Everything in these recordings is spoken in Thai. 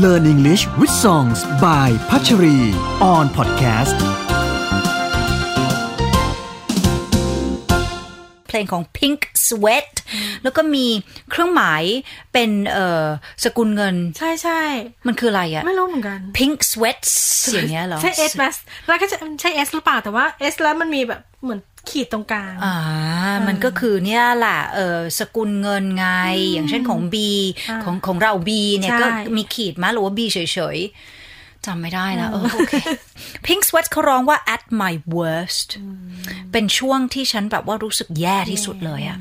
Learn English with Songs by พัชรี on podcast เพลงของ Pink Sweat แล้วก็มีเครื่องหมายเป็นเอ่อสกุลเงิน ใช่ใช่มันคืออะไรอะไม่รู้เหมือนกัน Pink Sweats อย่างเงี้ยเหรอ ใช่เอสไหมแล้วก็จะใช่เอสหรือเปล่าแต่ว่าเอสแล้วมันมีแบบเหมือน ขีดตรงกลาง อ่า มันก็คือเนี่ยแหละเออสกุลเงินไง อย่างเช่นของ B อ่าของของเรา B เนี่ยใช่ก็มีขีดมาหรือว่า B เฉยๆจำไม่ได้แล้วเออโอเค Pink Sweats เขาร้องว่า at my worst เป็นช่วงที่ฉันแบบว่ารู้สึกแย่ที่สุดเลยอะ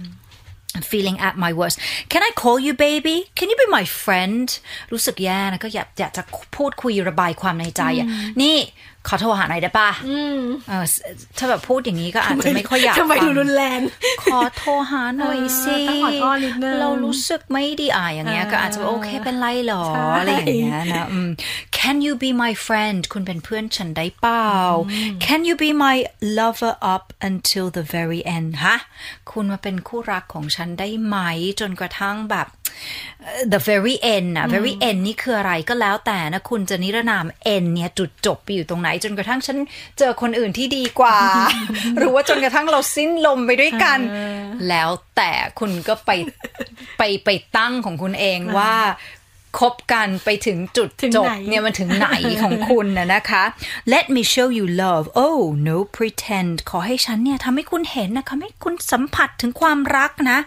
I'm feeling at my worst. Can I call you baby? Can you be my friend? รู้สึกแย่นะก็อยากอยากจะพูดคุยระบายความในใจอะนี่ขอโทรหาหน่อยได้ปะเออถ้าแบบพูดอย่างนี้ก็อาจจะไม่ค่อยอยากทำไมฟังดูรุนแรงขอโทรหาหน่อยสิเออต้องขอโทษนิดนึงเรารู้สึกไม่ดีอะอย่างเงี้ยเออก็อาจจะโอเคเป็นไรหรอใช่อะไรอย่างเงี้ยนะอืม Can you be my friend คุณเป็นเพื่อนฉันได้เปล่า Can you be my lover up until the very end ฮะ คุณมาเป็นคู่รักของฉันได้ไหม จนกระทั่งแบบเอ่อ the very end นะ very end นี่คืออะไรก็แล้วแต่นะ คุณจะนิรนาม end เนี่ยจุดจบไปอยู่ตรงไหน จนกระทั่งฉันเจอคนอื่นที่ดีกว่า หรือว่าจนกระทั่งเราสิ้นลมไปด้วยกัน แล้วแต่คุณก็ไปไปไปตั้งของคุณเองว่า คบกันไปถึงจุดถึงจบไหนเนี่ยมันถึงไหนของคุณนะนะคะ Let me show you love oh no pretend ขอให้ฉันเนี่ยทำให้คุณเห็นนะทำให้คุณสัมผัสถึงความรักนะ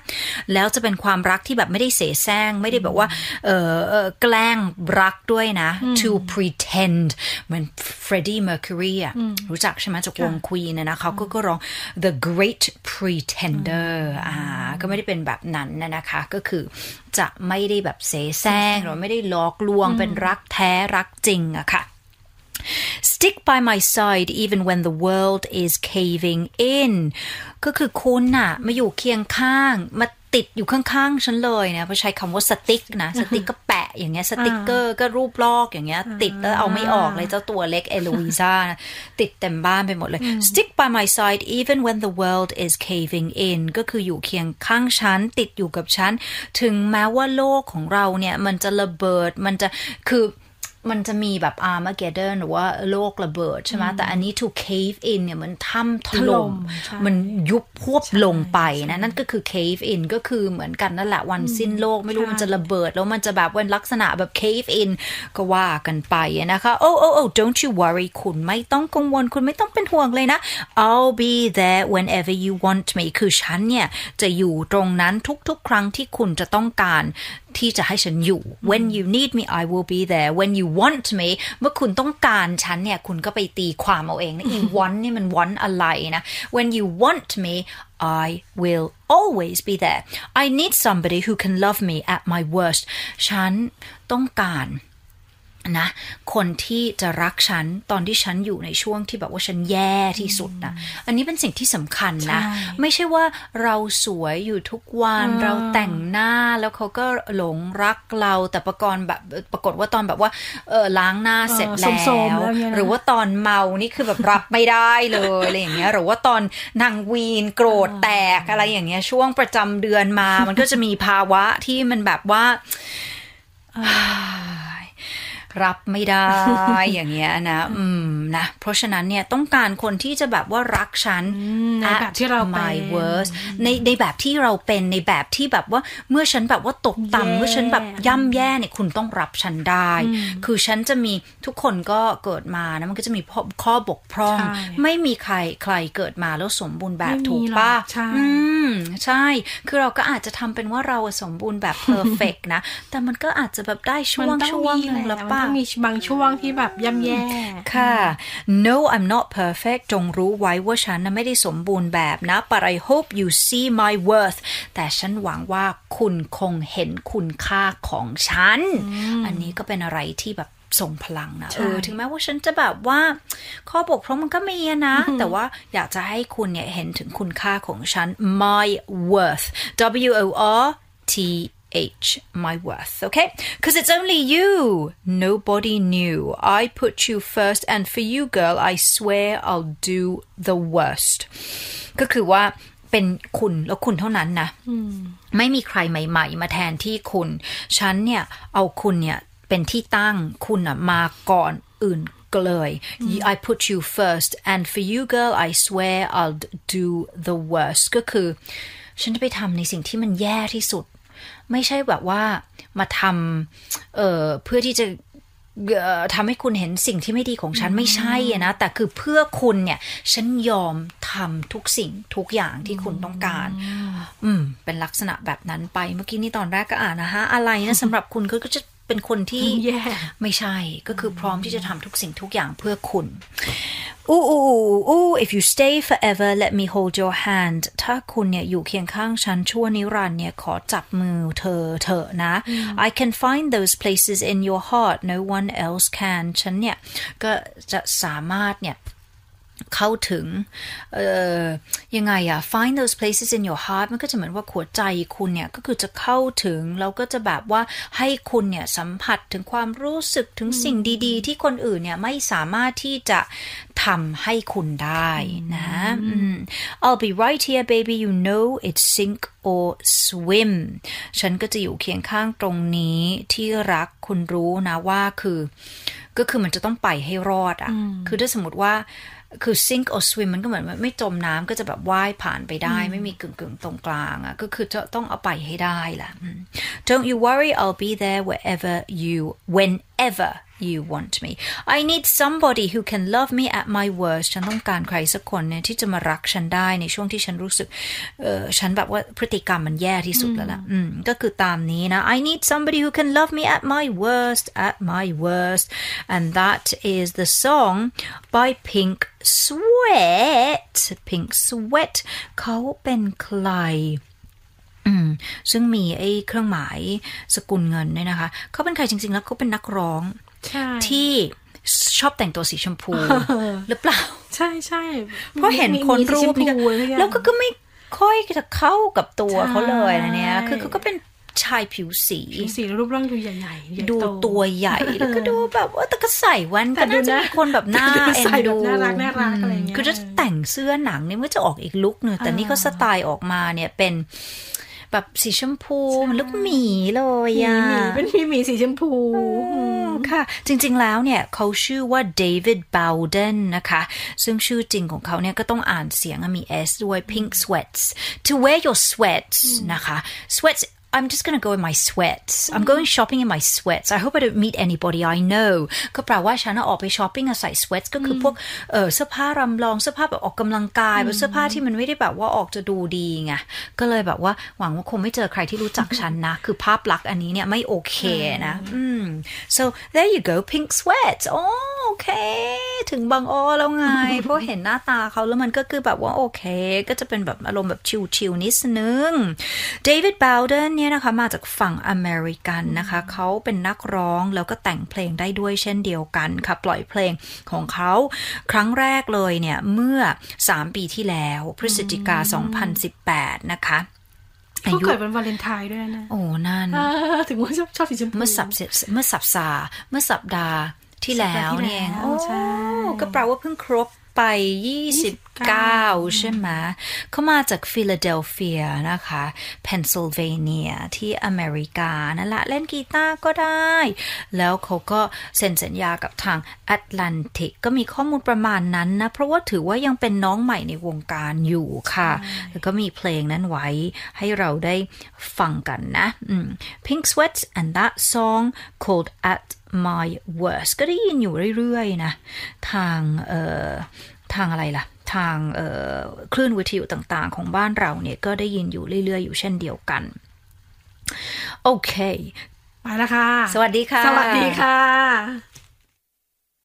แล้วจะเป็นความรักที่แบบไม่ได้เสแสร้ง ไม่ได้แบบว่าเออเออแกล้งรักด้วยนะ to pretend เหมือน Freddie Mercury อะรู้จักใช่ไหมจากวงควีนนะนะเขาก็ก็ร้อง the great pretender อ่าก็ไม่ได้เป็นแบบนั้นนะนะคะ ก็คือ จะไม่ได้แบบเสแสร้งหรือไม่ได้หลอกลวงเป็นรักแท้รักจริงอะค่ะ Stick by my side even when the world is caving in ก็คือคุณน่ะ มาอยู่เคียงข้าง มา ติดอยู่ข้างๆฉันเลยนะเพราะใช้คำว่า stick นะ stick ก็แปะอย่างเงี้ยสติ๊กเกอร์ก็รูปลอกอย่างเงี้ย ติดแล้วเอาไม่ออกเลยเจ้าตัวเล็กเอล i ซ่านะติดเต็มบ้านไปหมดเลย Stick by my side even when the world is caving in ก็คืออยู่เคียงข้างฉัน ติดอยู่กับฉัน ถึงแม้ว่าโลกของเราเนี่ย มันจะระเบิดมันจะคือ มันจะมีแบบ Armageddon หรือว่าโลกระเบิดใช่ไหมแต่อันนี้ to cave in เนี่ยมันถ้ำถถล่ล่มมใช่มันยุบพวบลงไปนะนั่นก็คือ cave in ก็คือเหมือนกันนั่นแหละวันสิ้นโลกไม่รู้ใช่มันจะระเบิด แล้วมันจะแบบวันลักษณะแบบ cave in ก็ว่ากันไปนะคะ oh oh oh don't you worry คุณไม่ต้องกังวลคุณไม่ต้องเป็นห่วงเลยนะ I'll be there whenever you want me คือฉันเนี่ยจะอยู่ตรงนั้นทุกๆ ครั้งที่คุณจะต้องการที่จะให้ฉันอยู่ when you need me I will be there when you want me เมื่อคุณต้องการฉันเนี่ย คุณก็ไปตีความเอาเองนะอี want นี่มัน want อะไรนะ when you want me I will always be there I need somebody who can love me at my worst ฉันต้องการ นะคนที่จะรักฉันตอนที่ฉันอยู่ในช่วงที่แบบว่าฉันแย่ที่สุดนะอันนี้เป็นสิ่งที่สำคัญนะใช่ไม่ใช่ว่าเราสวยอยู่ทุกวันอ่าเราแต่งหน้าแล้วเขาก็หลงรักเราแต่ประกอบแบบปรากฏว่าตอนแบบว่าเออล้างหน้าเสร็จแล้โสมๆวแล้วเนี่ยนะหรือว่าตอนเมานี่คือแบบรับไม่ได้เลยอะไรอย่างเงี้ยหรือว่าตอนนางวีนโกรธแตกอะไรอย่างเงี้ยช่วงประจำเดือนมา มันก็จะมีภาวะที่มันแบบว่า รับไม่ได้ อย่างเงี้ยนะ อืม นะ เพราะฉะนั้นเนี่ยต้องการคนที่จะแบบว่ารักฉันในแบบที่เราเป็น my worst ในในแบบที่เราเป็นในแบบที่แบบว่าเมื่อฉันแบบว่าตกแย่ต่ำเมื่อฉันแบบย่ำแย่เนี่ยคุณต้องรับฉันได้ คือฉันจะมีทุกคนก็เกิดมานะมันก็จะมีข้อข้อบกพร่องใช่ไม่มีใครใครเกิดมาแล้วสมบูรณ์แบบไม่มีถูกหรอกปะใช่อืมใช่ คือเราก็อาจจะทำเป็นว่าเราสมบูรณ์แบบ perfect นะ แต่มันก็อาจจะแบบได้ช่วงมันต้องช่วงมีหนึ่งแหแล้ละวมันป่ะต้องมีบางช่วงที่แบบย่ำแย่ ค่ะ No I'm not perfect จงรู้ไว้ว่าฉันนะไม่ได้สมบูรณ์แบบนะ but I hope you see my worth แต่ฉันหวังว่าคุณคงเห็นคุณค่าของฉัน อันนี้ก็เป็นอะไรที่แบบส่งพลังนะใช่เออถึงแม้ว่าฉันจะแบบว่า ข้อบกพร่องมันก็มีอะนะ แต่ว่าอยากจะให้คุณเนี่ยเห็นถึงคุณค่าของฉัน my worth W O R T H my worth okay because it's only you nobody knew I put you first and for you girl I swear I'll do the worst ก็คือว่าเป็นคุณแล้วคุณเท่านั้นนะไม่มีใครใหม่ ๆ มาแทนที่คุณ ฉันเนี่ย เอาคุณเนี่ยไปเป็นที่ตั้งคุณอะมาก่อนอื่นเลย I put you first and for you girl I swear I'll do the worst ก็คือ ฉันจะไปทำในสิ่งที่มันแย่ที่สุด ไม่ใช่แบบว่ามาทำเอ่อเพื่อที่จะเอ่อทำให้คุณเห็นสิ่งที่ไม่ดีของฉันไม่ใช่อะนะ แต่คือเพื่อคุณเนี่ย ฉันยอมทำทุกสิ่งทุกอย่างที่คุณต้องการ อืม เป็นลักษณะแบบนั้นไปเมื่อกี้นี่ตอนแรกก็อ่านนะฮะ อะไรนะสำหรับคุณก็จะเป็นคนที่แย่ไม่ใช่ก็คือพร้อมที่จะทำทุกสิ่งทุกอย่างเพื่อคุณ อู้อู้อู้อู้ if you stay forever let me hold your hand ถ้าคุณเนี่ยอยู่เคียงข้างฉันชั่วนิรันดร์เนี่ยขอจับมือเธอเถอะนะ I can find those places in your heart no one else can ฉันเนี่ยก็จะสามารถเนี่ย เข้าถึงเอ่อยังไงอะ find those places in your heart มันก็จะเหมือนว่าหัวใจคุณเนี่ย ก็คือจะเข้าถึง แล้วก็จะแบบว่าให้คุณเนี่ย สัมผัสถึงความรู้สึกถึงสิ่งดีๆ ที่คนอื่นเนี่ย ไม่สามารถที่จะทำให้คุณได้นะอืม I'll be right here baby you know it's sink or swim ฉันก็จะอยู่เคียงข้างตรงนี้ที่รักคุณรู้นะว่าคือ ก็คือมันจะต้องไปให้รอดอะคือถ้าสมมติว่า คือ sink or swim มันก็เหมือนไม่จมน้ำก็จะแบบว่ายผ่านไปได้ ไม่มีกึ่งกึ่งๆตรงกลางอะก็คือจะต้องเอาไปให้ได้แหละอืม Don't you worry I'll be there wherever you whenever you want me I need somebody who can love me at my worst ฉันต้องการใครสักคนเนี่ยที่จะมารักฉันได้ในช่วงที่ฉันรู้สึกเออฉันแบบว่าพฤติกรรมมันแย่ที่สุดแล้วล่ะอืมก็คือตามนี้นะ I need somebody who can love me at my worst at my worst and that is the song by Pink Sweat Pink Sweat เขาเป็นใครอืมซึ่งมีไอ้เครื่องหมายสกุลเงินเนี่ยนะคะ เขาเป็นใครจริง ๆ แล้วเขาเป็นนักร้องใช่ ที่ชอบแต่งตัวสีชมพู หรือเปล่า ใช่ใช่เพราะเห็นคนรูปนี่นี่ก็แล้วก็ก็ไม่ค่อยจะเข้ากับตัวเขาเลยนะเนี่ย คือเขาก็เป็นชายผิวสีสีรูปร่างดูใหญ่ๆใหญ่โดูตัวใหญ่แล้วก็ดูแบบว่าแต่ก็ใส่แว่นแต่ก็น่าดูจะนะมีคนแบบหน้าแต่ดูเอ็ใส่นแบดูบน่ารักน่ารักอะไรเงี้ยคือจะแต่งเสื้อหนังเนี่ยมันก็จะออกอีกลุกหนึ่งแต่นี่เขาสไตล์ออกมาเนี่ยเป็น แบบสีชมพูมันลูกหมีเลยหมีอะหมีเป็นมีหมีสีชมพูค่ะ จริงๆแล้วเนี่ยเขาชื่อว่า David Bowden นะคะ ซึ่งชื่อจริงของเขาเนี่ยก็ต้องอ่านเสียงอะมี S ด้วย Pink Sweats to wear your sweats นะคะ sweats I'm just gonna go in my sweats I'm going shopping in my sweats I hope I don't meet anybody I know ก็แปลว่าฉันออกไปช้อปปิ้งอะใส่ sweats ก็คือพวกเออเสื้อผ้ารำลองเสื้อผ้าแบบออกกำลังกายแบบเสื้อผ้าที่มันไม่ได้แบบว่าออกจะดูดีไงก็เลยแบบว่าหวังว่าคงไม่เจอใครที่รู้จักฉันนะ คือภาพลักษณ์อันนี้เนี่ยไม่โอเคนะอืม so there you go pink sweats โอโอเค ถึงบางอ้อแล้วไง เพราะเห็นหน้าตาเขาแล้วมันก็คือแบบว่าโอเค ก็จะเป็นแบบอารมณ์แบบชิวๆนิดนึง David Bowden เนี่ยนะคะมาจากฝั่งอเมริกันนะคะเขาเป็นนักร้องแล้วก็แต่งเพลงได้ด้วยเช่นเดียวกันค่ะปล่อยเพลงของเขาครั้งแรกเลยเนี่ยเมื่อ 3 ปีที่แล้วพฤศจิกา 2018 นะคะอาเขายุเกิดวันวาเลนไทน์ด้วยนะ โอ้ นั่นอ่าถึงว่าชอบชอบสีชมพูเมื่อสัปเมื่อสัปซาห์เมื่อสัปดาห์ ที่แล้วสัปดาห์ที่เนี่ยเองแล้วโอ้ใช่ก็แปลว่าเพิ่งครบไป 29 ใช่ไหมเขามาจากฟิลาเดลเฟียนะคะเพนซิลเวเนียที่อเมริกานั่นแหละเล่นกีตาร์ก็ได้ แล้วเขาก็เซ็นสัญญากับทางแอตแลนติกก็มีข้อมูลประมาณนั้นนะ เพราะว่าถือว่ายังเป็นน้องใหม่ในวงการอยู่ค่ะ แล้วก็มีเพลงนั้นไว้ให้เราได้ฟังกันนะอืม Pink Sweats and that song called At My Worst ก็ได้ยินอยู่เรื่อยๆนะ ทางเอ่อทางอะไรล่ะ ทางเอ่อคลื่นวิทยุต่างๆ ของบ้านเราเนี่ย ก็ได้ยินอยู่เรื่อยๆ อยู่เช่นเดียวกัน โอเค ไปแล้วค่ะ สวัสดีค่ะ สวัสดีค่ะ